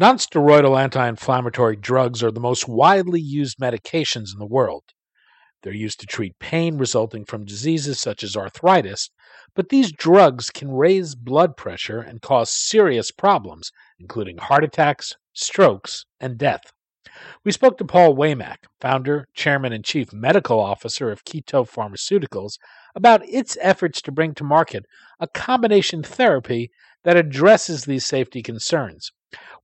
Nonsteroidal anti inflammatory drugs are the most widely used medications in the world. They're used to treat pain resulting from diseases such as arthritis, but these drugs can raise blood pressure and cause serious problems, including heart attacks, strokes, and death. We spoke to Paul Waymack, founder, chairman, and chief medical officer of Kitov Pharmaceuticals, about its efforts to bring to market a combination therapy that addresses these safety concerns.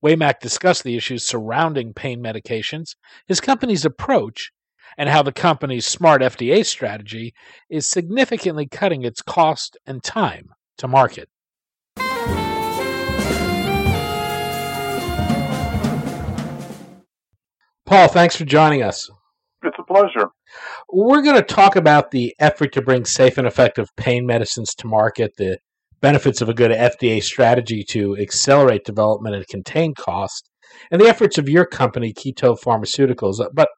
Waymack discussed the issues surrounding pain medications, his company's approach, and how the company's smart FDA strategy is significantly cutting its cost and time to market. Paul, thanks for joining us. It's a pleasure. We're going to talk about the effort to bring safe and effective pain medicines to market, the benefits of a good FDA strategy to accelerate development and contain cost, and the efforts of your company, Kitov Pharmaceuticals. Uh, but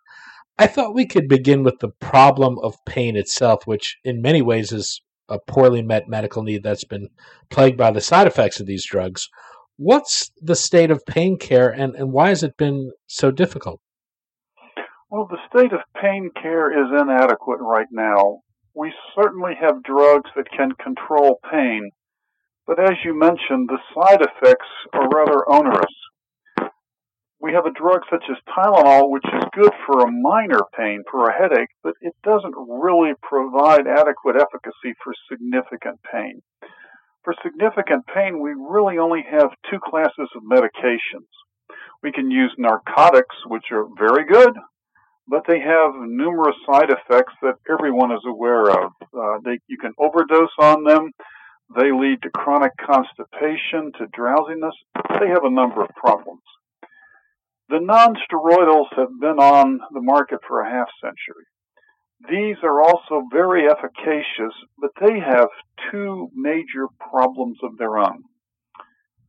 I thought we could begin with the problem of pain itself, which in many ways is a poorly met medical need that's been plagued by the side effects of these drugs. What's the state of pain care and, and why has it been so difficult? Well, the state of pain care is inadequate right now. We certainly have drugs that can control pain, but as you mentioned, the side effects are rather onerous. We have a drug such as Tylenol, which is good for a minor pain, for a headache, but it doesn't really provide adequate efficacy for significant pain. For significant pain, we really only have two classes of medications. We can use narcotics, which are very good, but they have numerous side effects that everyone is aware of. Uh, they, you can overdose on them. They lead to chronic constipation, to drowsiness. They have a number of problems. The nonsteroidals have been on the market for a half century. These are also very efficacious, but they have two major problems of their own.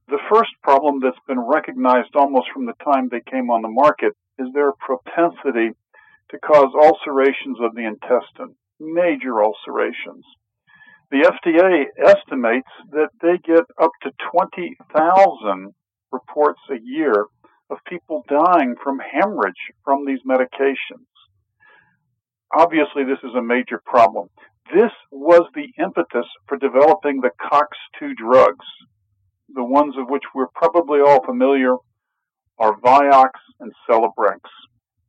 The first problem that's been recognized almost from the time they came on the market is their propensity to cause ulcerations of the intestine, major ulcerations. The FDA estimates that they get up to 20,000 reports a year of people dying from hemorrhage from these medications. Obviously, this is a major problem. This was the impetus for developing the COX-2 drugs. The ones of which we're probably all familiar are Vioxx and Celebrex.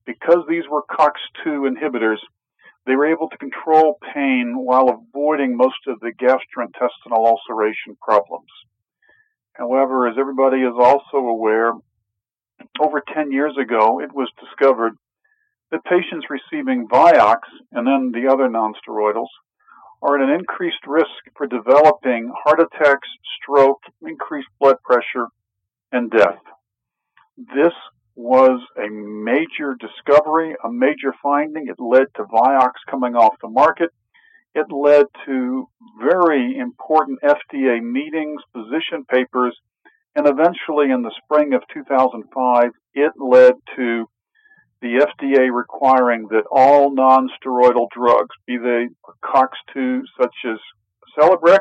Because these were COX-2 inhibitors, they were able to control pain while avoiding most of the gastrointestinal ulceration problems. However, as everybody is also aware, over 10 years ago, it was discovered that patients receiving Vioxx and then the other nonsteroidals are at an increased risk for developing heart attacks, stroke, increased blood pressure, and death. This was a major discovery, a major finding. It led to Vioxx coming off the market. It led to very important FDA meetings, position papers, and eventually in the spring of 2005, it led to the FDA requiring that all non-steroidal drugs, be they COX-2 such as Celebrex,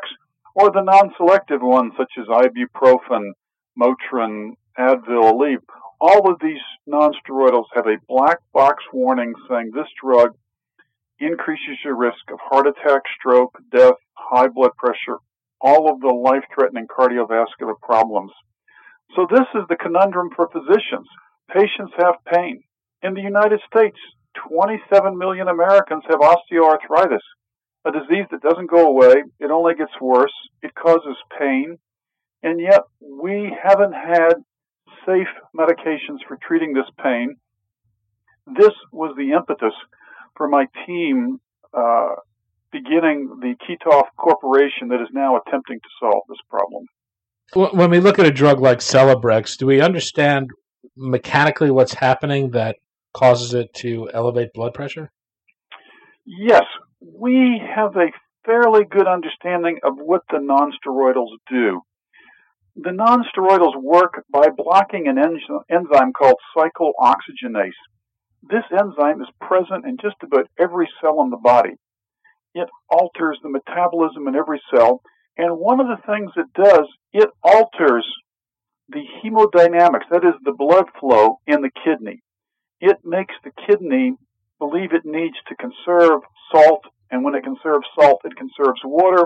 or the non-selective ones such as ibuprofen, Motrin, Advil, Aleve, all of these nonsteroidals have a black box warning saying this drug increases your risk of heart attack, stroke, death, high blood pressure, all of the life threatening cardiovascular problems. So, this is the conundrum for physicians. Patients have pain. In the United States, 27 million Americans have osteoarthritis, a disease that doesn't go away. It only gets worse. It causes pain. And yet, we haven't had safe medications for treating this pain. This was the impetus for my team uh, beginning the Kitov Corporation that is now attempting to solve this problem. When we look at a drug like Celebrex, do we understand mechanically what's happening that causes it to elevate blood pressure? Yes, we have a fairly good understanding of what the nonsteroidals do. The nonsteroidals work by blocking an enzyme called cyclooxygenase. This enzyme is present in just about every cell in the body. It alters the metabolism in every cell, and one of the things it does, it alters the hemodynamics, that is the blood flow in the kidney. It makes the kidney believe it needs to conserve salt, and when it conserves salt, it conserves water.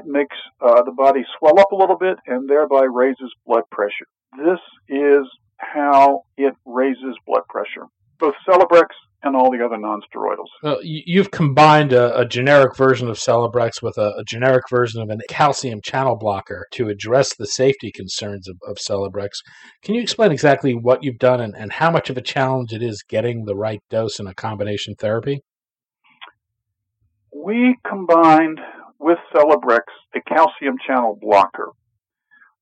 It makes uh, the body swell up a little bit and thereby raises blood pressure. This is how it raises blood pressure. Both Celebrex and all the other nonsteroidals. Well, you've combined a, a, generic version of Celebrex with a, a, generic version of a calcium channel blocker to address the safety concerns of, of Celebrex. Can you explain exactly what you've done and, and how much of a challenge it is getting the right dose in a combination therapy? We combined with Celebrex a calcium channel blocker.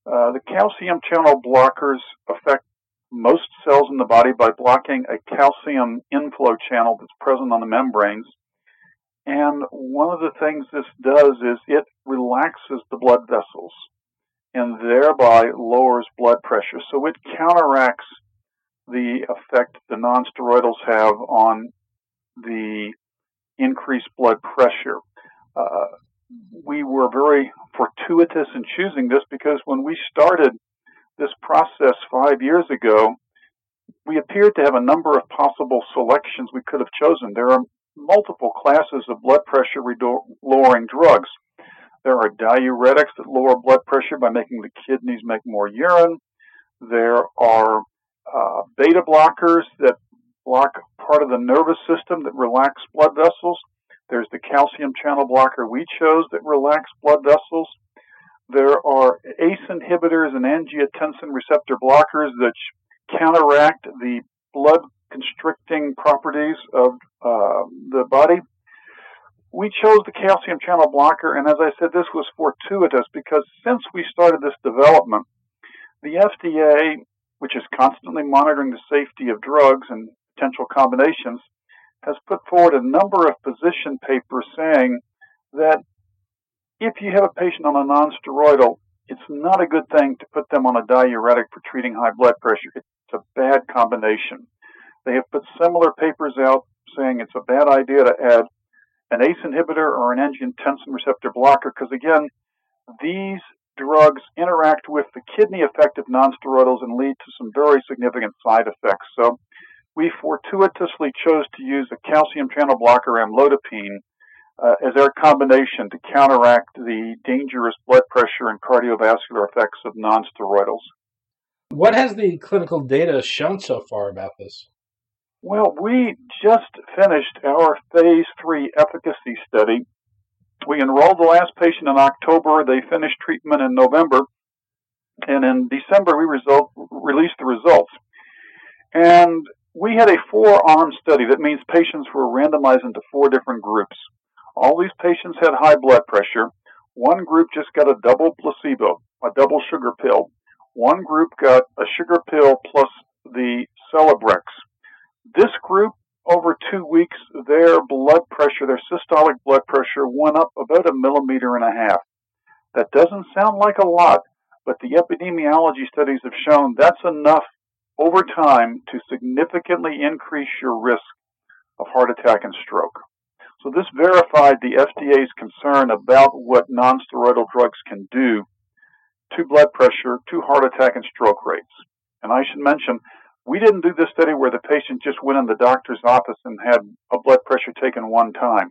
Uh, the calcium channel blockers affect most cells in the body by blocking a calcium inflow channel that's present on the membranes. And one of the things this does is it relaxes the blood vessels and thereby lowers blood pressure. So it counteracts the effect the nonsteroidals have on the increased blood pressure. Uh, we were very fortuitous in choosing this because when we started this process five years ago, we appeared to have a number of possible selections we could have chosen. There are multiple classes of blood pressure lowering drugs. There are diuretics that lower blood pressure by making the kidneys make more urine. There are uh, beta blockers that block part of the nervous system that relax blood vessels. There's the calcium channel blocker we chose that relax blood vessels. There are ACE inhibitors and angiotensin receptor blockers that counteract the blood constricting properties of uh, the body. We chose the calcium channel blocker, and as I said, this was fortuitous because since we started this development, the FDA, which is constantly monitoring the safety of drugs and potential combinations, has put forward a number of position papers saying that if you have a patient on a nonsteroidal, it's not a good thing to put them on a diuretic for treating high blood pressure. It's a bad combination. They have put similar papers out saying it's a bad idea to add an ACE inhibitor or an angiotensin receptor blocker because, again, these drugs interact with the kidney effect of nonsteroidals and lead to some very significant side effects. So we fortuitously chose to use a calcium channel blocker, amlodipine, uh, as our combination to counteract the dangerous blood pressure and cardiovascular effects of nonsteroidals. What has the clinical data shown so far about this? Well, we just finished our phase three efficacy study. We enrolled the last patient in October. They finished treatment in November. And in December, we result, released the results. And we had a four arm study. That means patients were randomized into four different groups. All these patients had high blood pressure. One group just got a double placebo, a double sugar pill. One group got a sugar pill plus the Celebrex. This group, over two weeks, their blood pressure, their systolic blood pressure went up about a millimeter and a half. That doesn't sound like a lot, but the epidemiology studies have shown that's enough over time to significantly increase your risk of heart attack and stroke. So this verified the FDA's concern about what nonsteroidal drugs can do to blood pressure, to heart attack and stroke rates. And I should mention, we didn't do this study where the patient just went in the doctor's office and had a blood pressure taken one time.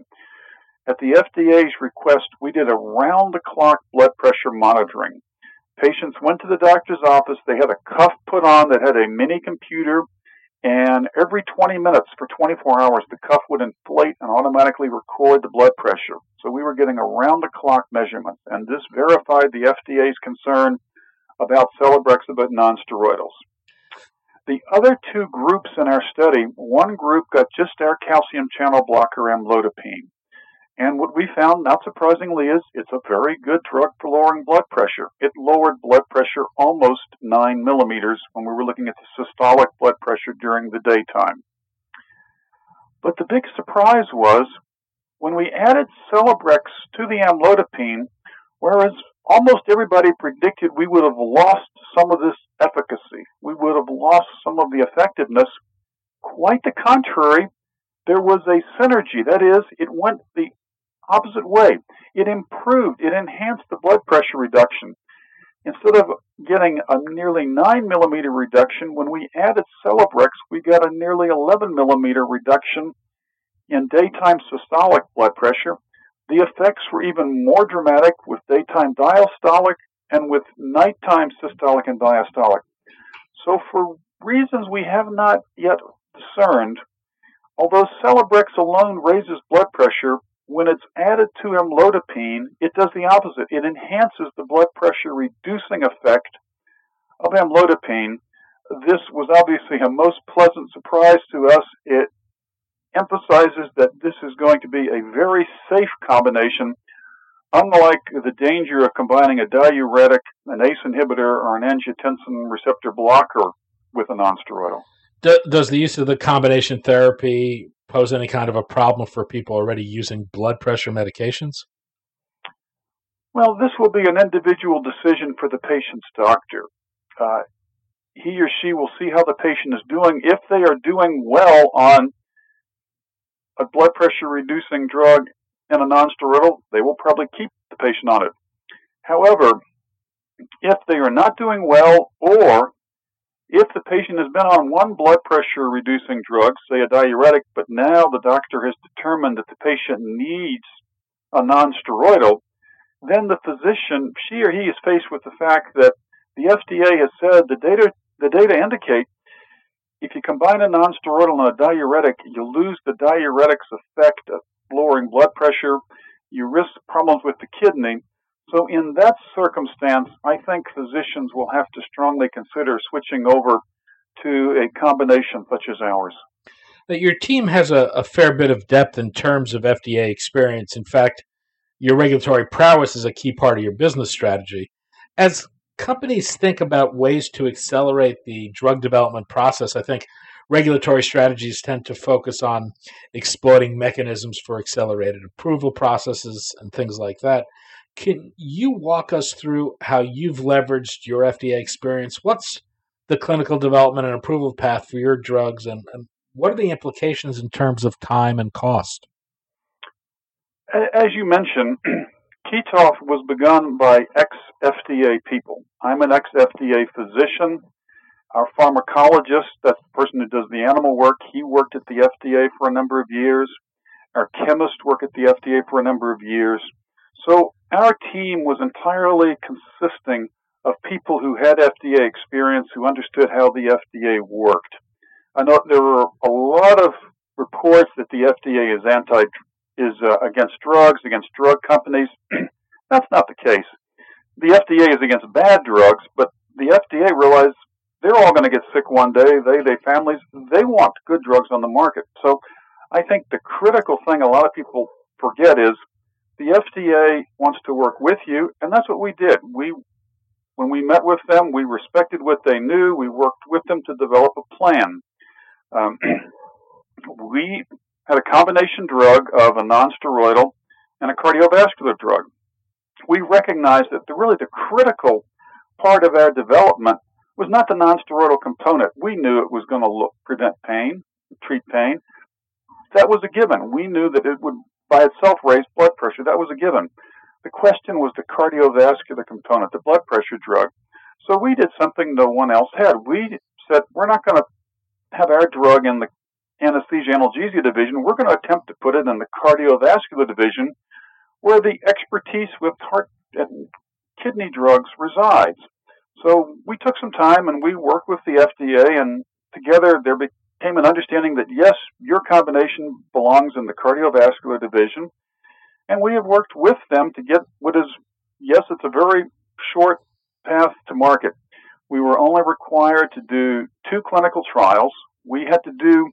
At the FDA's request, we did around the clock blood pressure monitoring. Patients went to the doctor's office, they had a cuff put on that had a mini computer, and every 20 minutes for 24 hours, the cuff would inflate and automatically record the blood pressure. So we were getting around the clock measurements, and this verified the FDA's concern about celebrexibate nonsteroidals. The other two groups in our study, one group got just our calcium channel blocker amlodipine. And what we found, not surprisingly, is it's a very good drug for lowering blood pressure. It lowered blood pressure almost 9 millimeters when we were looking at the systolic blood pressure during the daytime. But the big surprise was when we added Celebrex to the amlodipine, whereas almost everybody predicted we would have lost some of this efficacy, we would have lost some of the effectiveness. Quite the contrary, there was a synergy. That is, it went the opposite way. It improved, it enhanced the blood pressure reduction. Instead of getting a nearly 9 millimeter reduction, when we added Celebrex, we got a nearly 11 millimeter reduction in daytime systolic blood pressure. The effects were even more dramatic with daytime diastolic and with nighttime systolic and diastolic. So, for reasons we have not yet discerned, although Celebrex alone raises blood pressure, when it's added to amlodipine, it does the opposite. It enhances the blood pressure reducing effect of amlodipine. This was obviously a most pleasant surprise to us. It emphasizes that this is going to be a very safe combination, unlike the danger of combining a diuretic, an ACE inhibitor, or an angiotensin receptor blocker with a nonsteroidal. Does the use of the combination therapy pose any kind of a problem for people already using blood pressure medications? Well, this will be an individual decision for the patient's doctor. Uh, he or she will see how the patient is doing. If they are doing well on a blood pressure reducing drug and a nonsteroidal, they will probably keep the patient on it. However, if they are not doing well or if the patient has been on one blood pressure reducing drug, say a diuretic, but now the doctor has determined that the patient needs a nonsteroidal, then the physician, she or he is faced with the fact that the FDA has said the data the data indicate if you combine a nonsteroidal and a diuretic, you lose the diuretic's effect of lowering blood pressure, you risk problems with the kidney, so, in that circumstance, I think physicians will have to strongly consider switching over to a combination such as ours. Your team has a, a fair bit of depth in terms of FDA experience. In fact, your regulatory prowess is a key part of your business strategy. As companies think about ways to accelerate the drug development process, I think regulatory strategies tend to focus on exploiting mechanisms for accelerated approval processes and things like that. Can you walk us through how you've leveraged your FDA experience? What's the clinical development and approval path for your drugs, and, and what are the implications in terms of time and cost? As you mentioned, Kitov was begun by ex FDA people. I'm an ex FDA physician. Our pharmacologist, that's the person who does the animal work, he worked at the FDA for a number of years. Our chemist worked at the FDA for a number of years. So our team was entirely consisting of people who had FDA experience, who understood how the FDA worked. I know there were a lot of reports that the FDA is anti is uh, against drugs, against drug companies. That's not the case. The FDA is against bad drugs, but the FDA realized they're all going to get sick one day. They, their families, they want good drugs on the market. So I think the critical thing a lot of people forget is the FDA wants to work with you, and that's what we did. We, when we met with them, we respected what they knew. We worked with them to develop a plan. Um, we had a combination drug of a nonsteroidal and a cardiovascular drug. We recognized that the, really the critical part of our development was not the nonsteroidal component. We knew it was going to prevent pain, treat pain. That was a given. We knew that it would by itself raised blood pressure. That was a given. The question was the cardiovascular component, the blood pressure drug. So we did something no one else had. We said we're not going to have our drug in the anesthesia analgesia division, we're going to attempt to put it in the cardiovascular division where the expertise with heart and kidney drugs resides. So we took some time and we worked with the FDA and together there became an understanding that yes, your combination belongs in the cardiovascular division. And we have worked with them to get what is, yes, it's a very short path to market. We were only required to do two clinical trials. We had to do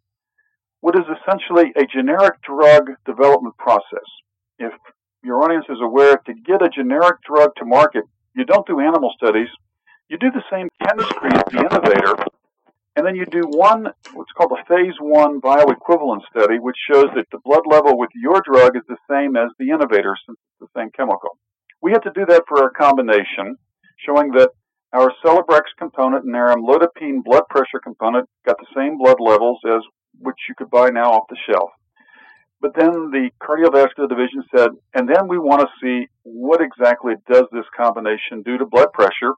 what is essentially a generic drug development process. If your audience is aware, to get a generic drug to market, you don't do animal studies. You do the same chemistry as the innovator, and then you do one, what's called a phase one bioequivalence study, which shows that the blood level with your drug is the same as the innovator since it's the same chemical. We had to do that for our combination, showing that our Celebrex component and our amlodipine blood pressure component got the same blood levels as which you could buy now off the shelf. But then the cardiovascular division said, and then we want to see what exactly does this combination do to blood pressure.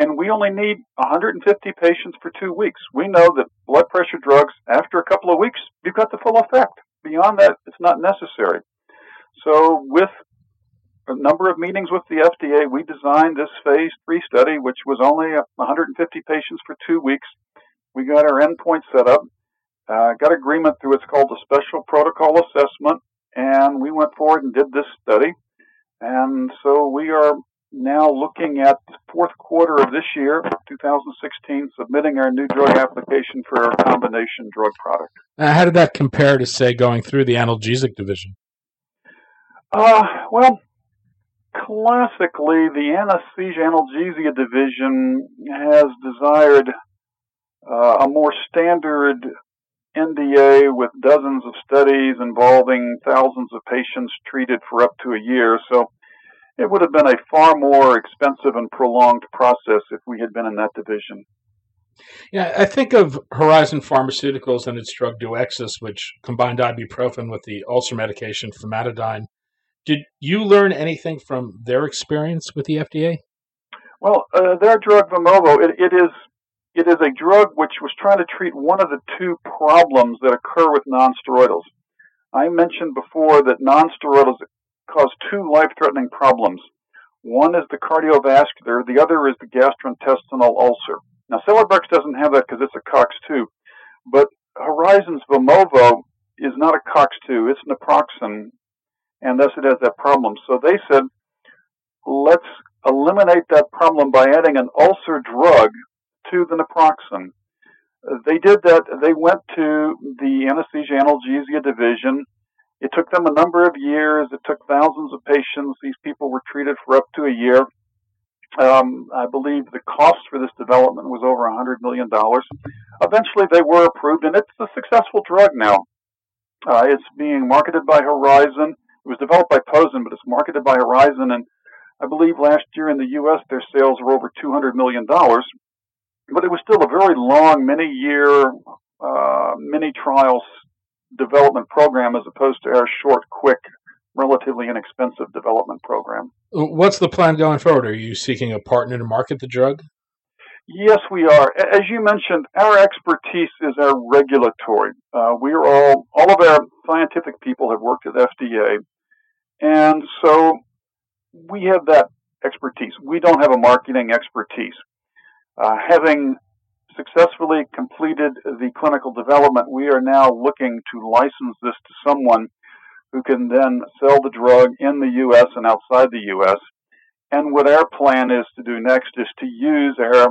And we only need 150 patients for two weeks. We know that blood pressure drugs, after a couple of weeks, you've got the full effect. Beyond that, it's not necessary. So, with a number of meetings with the FDA, we designed this phase three study, which was only 150 patients for two weeks. We got our endpoint set up uh, got agreement through what's called a special protocol assessment, and we went forward and did this study. And so we are now looking at the fourth quarter of this year, 2016, submitting our new drug application for our combination drug product. Uh, how did that compare to, say, going through the analgesic division? Uh, well, classically, the anesthesia analgesia division has desired uh, a more standard NDA with dozens of studies involving thousands of patients treated for up to a year. So it would have been a far more expensive and prolonged process if we had been in that division. Yeah, I think of Horizon Pharmaceuticals and its drug Duexis, which combined ibuprofen with the ulcer medication famotidine. Did you learn anything from their experience with the FDA? Well, uh, their drug Vimovo, it, it is it is a drug which was trying to treat one of the two problems that occur with nonsteroidals. I mentioned before that nonsteroidals cause two life-threatening problems. One is the cardiovascular, the other is the gastrointestinal ulcer. Now, Celebrex doesn't have that because it's a COX-2, but Horizon's Vimovo is not a COX-2, it's naproxen, and thus it has that problem. So they said, let's eliminate that problem by adding an ulcer drug to the naproxen. They did that. They went to the anesthesia analgesia division. It took them a number of years. It took thousands of patients. These people were treated for up to a year. Um, I believe the cost for this development was over $100 million. Eventually, they were approved, and it's a successful drug now. Uh, it's being marketed by Horizon. It was developed by Pozen, but it's marketed by Horizon, and I believe last year in the U.S. their sales were over $200 million but it was still a very long, many year, uh, many trials development program as opposed to our short, quick, relatively inexpensive development program. What's the plan going forward? Are you seeking a partner to market the drug? Yes, we are. As you mentioned, our expertise is our regulatory. Uh, we are all, all of our scientific people have worked at FDA. And so we have that expertise. We don't have a marketing expertise. Uh, having successfully completed the clinical development, we are now looking to license this to someone who can then sell the drug in the U.S. and outside the U.S. And what our plan is to do next is to use our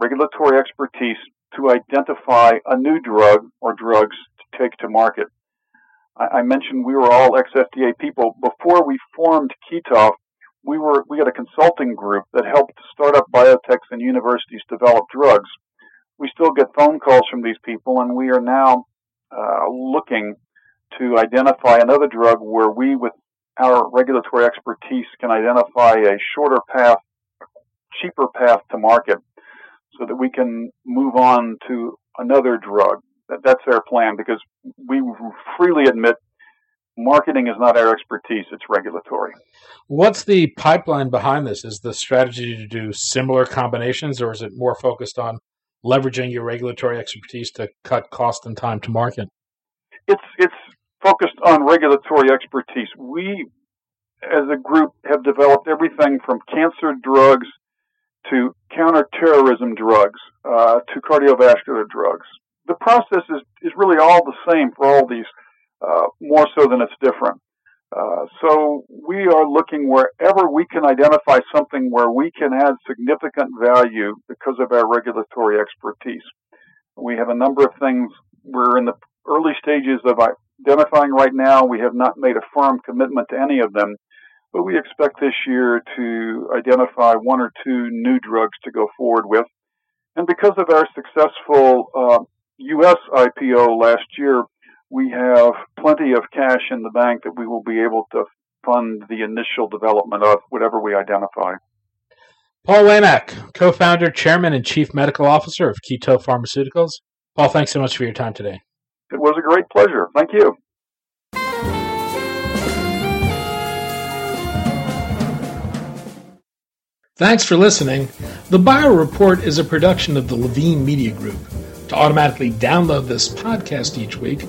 regulatory expertise to identify a new drug or drugs to take to market. I, I mentioned we were all ex-FDA people. Before we formed Kitov, we were we had a consulting group that helped startup biotechs and universities develop drugs. We still get phone calls from these people, and we are now uh, looking to identify another drug where we, with our regulatory expertise, can identify a shorter path, cheaper path to market, so that we can move on to another drug. That's our plan because we freely admit marketing is not our expertise, it's regulatory. What's the pipeline behind this? Is the strategy to do similar combinations, or is it more focused on leveraging your regulatory expertise to cut cost and time to market? it's it's focused on regulatory expertise. We, as a group, have developed everything from cancer drugs to counterterrorism drugs uh, to cardiovascular drugs. The process is, is really all the same for all these, uh, more so than it's different. Uh, so we are looking wherever we can identify something where we can add significant value because of our regulatory expertise. We have a number of things we're in the early stages of identifying right now. We have not made a firm commitment to any of them, but we expect this year to identify one or two new drugs to go forward with. And because of our successful uh, U.S. IPO last year, we have plenty of cash in the bank that we will be able to fund the initial development of whatever we identify. Paul Waymack, co founder, chairman, and chief medical officer of Kitov Pharmaceuticals. Paul, thanks so much for your time today. It was a great pleasure. Thank you. Thanks for listening. The Bio Report is a production of the Levine Media Group. To automatically download this podcast each week,